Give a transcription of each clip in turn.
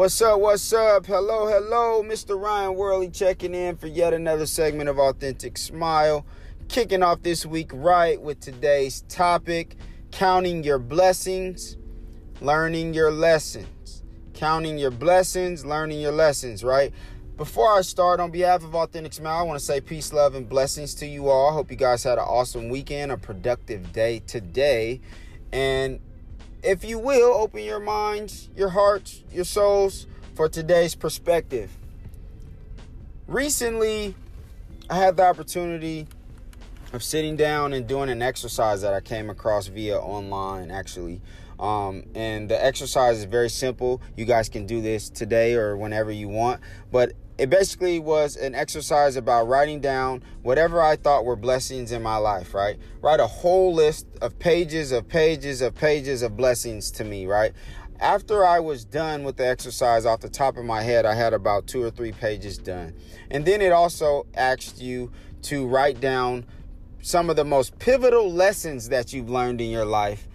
What's up? What's up? Hello, hello. Mr. Ryan Worley checking in for yet another segment of Authentic Smile. Kicking off this week right with today's topic counting your blessings, learning your lessons. Counting your blessings, learning your lessons, right? Before I start, on behalf of Authentic Smile, I want to say peace, love, and blessings to you all. Hope you guys had an awesome weekend, a productive day today. And if you will, open your minds, your hearts, your souls for today's perspective. Recently, I had the opportunity of sitting down and doing an exercise that I came across via online, actually. Um, and the exercise is very simple. You guys can do this today or whenever you want. But it basically was an exercise about writing down whatever I thought were blessings in my life, right? Write a whole list of pages of pages of pages of blessings to me, right? After I was done with the exercise off the top of my head, I had about two or three pages done. And then it also asked you to write down some of the most pivotal lessons that you've learned in your life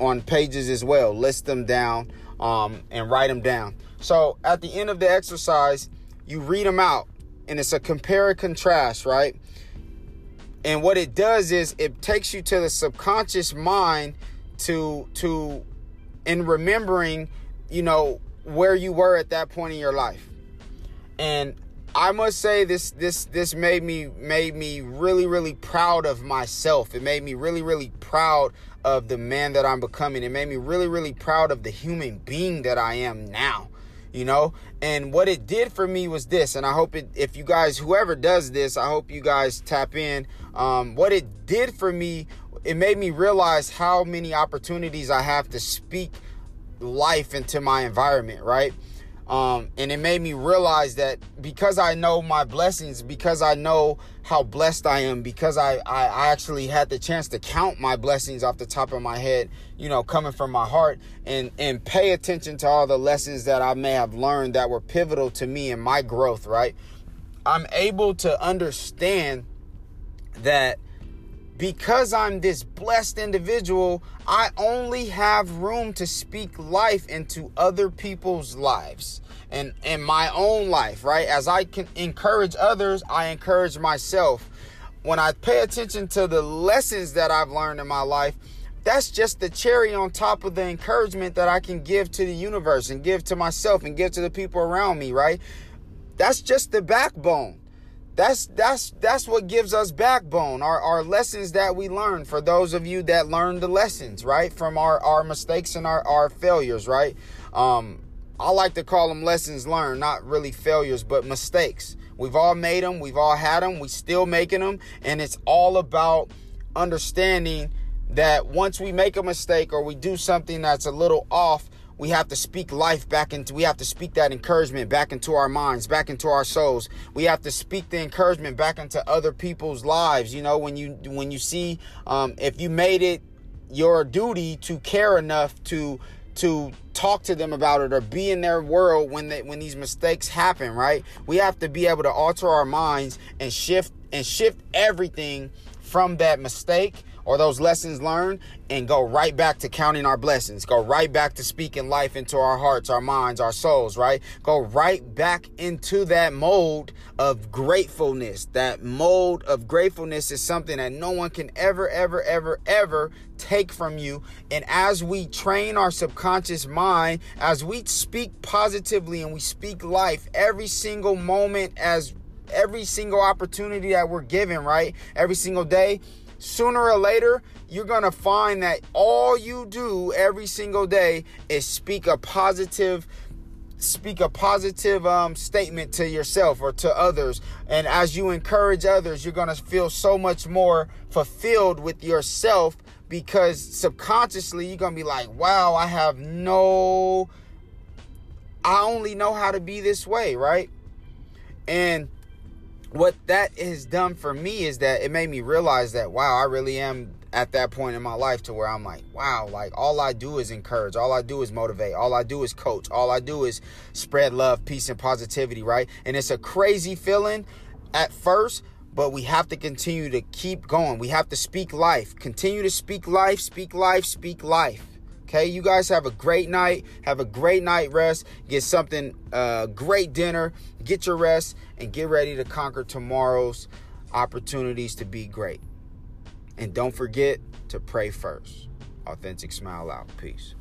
on pages as well. List them down um, and write them down. So at the end of the exercise, you read them out and it's a compare and contrast, right? And what it does is it takes you to the subconscious mind to to in remembering, you know, where you were at that point in your life. And I must say this this this made me made me really really proud of myself. It made me really really proud of the man that I'm becoming. It made me really really proud of the human being that I am now you know? And what it did for me was this and i hope it if you guys whoever does this i hope you guys tap in. Um, what it did for me it made me realize how many opportunities i have to speak life into my environment right um, and it made me realize that because I know my blessings, because I know how blessed I am, because I, I, I, actually had the chance to count my blessings off the top of my head, you know, coming from my heart and, and pay attention to all the lessons that I may have learned that were pivotal to me and my growth, right? I'm able to understand that because I'm this blessed individual, I only have room to speak life into other people's lives and in my own life, right? As I can encourage others, I encourage myself. When I pay attention to the lessons that I've learned in my life, that's just the cherry on top of the encouragement that I can give to the universe and give to myself and give to the people around me, right? That's just the backbone. That's that's that's what gives us backbone. Our our lessons that we learn. For those of you that learn the lessons, right, from our our mistakes and our our failures, right. Um, I like to call them lessons learned, not really failures, but mistakes. We've all made them. We've all had them. We still making them, and it's all about understanding that once we make a mistake or we do something that's a little off we have to speak life back into we have to speak that encouragement back into our minds back into our souls. We have to speak the encouragement back into other people's lives. You know when you when you see um, if you made it your duty to care enough to to talk to them about it or be in their world when they when these mistakes happen right? We have to be able to alter our minds and shift and shift everything from that mistake or those lessons learned and go right back to counting our blessings. Go right back to speaking life into our hearts, our minds, our souls, right? Go right back into that mold of gratefulness. That mold of gratefulness is something that no one can ever, ever, ever, ever take from you. And as we train our subconscious mind, as we speak positively and we speak life every single moment as every single opportunity that we're given, right? Every single day, sooner or later, you're going to find that all you do every single day is speak a positive speak a positive um, statement to yourself or to others. And as you encourage others you're going to feel so much more fulfilled with yourself because subconsciously you're going to be like wow i have no i only know how to be this way right? And what that has done for me is that it made me realize that wow i really am at that point in my life to where i'm like wow like all i do is encourage all i do is motivate all i do is coach all i do is spread love peace and positivity right? And it's a crazy feeling at first but we have to continue to keep going. We have to speak life. Continue to speak life speak life speak life Okay, you guys have a great night. Have a great night rest. Get something, uh, great dinner. Get your rest and get ready to conquer tomorrow's opportunities to be great. And don't forget to pray first. Authentic smile out. Peace.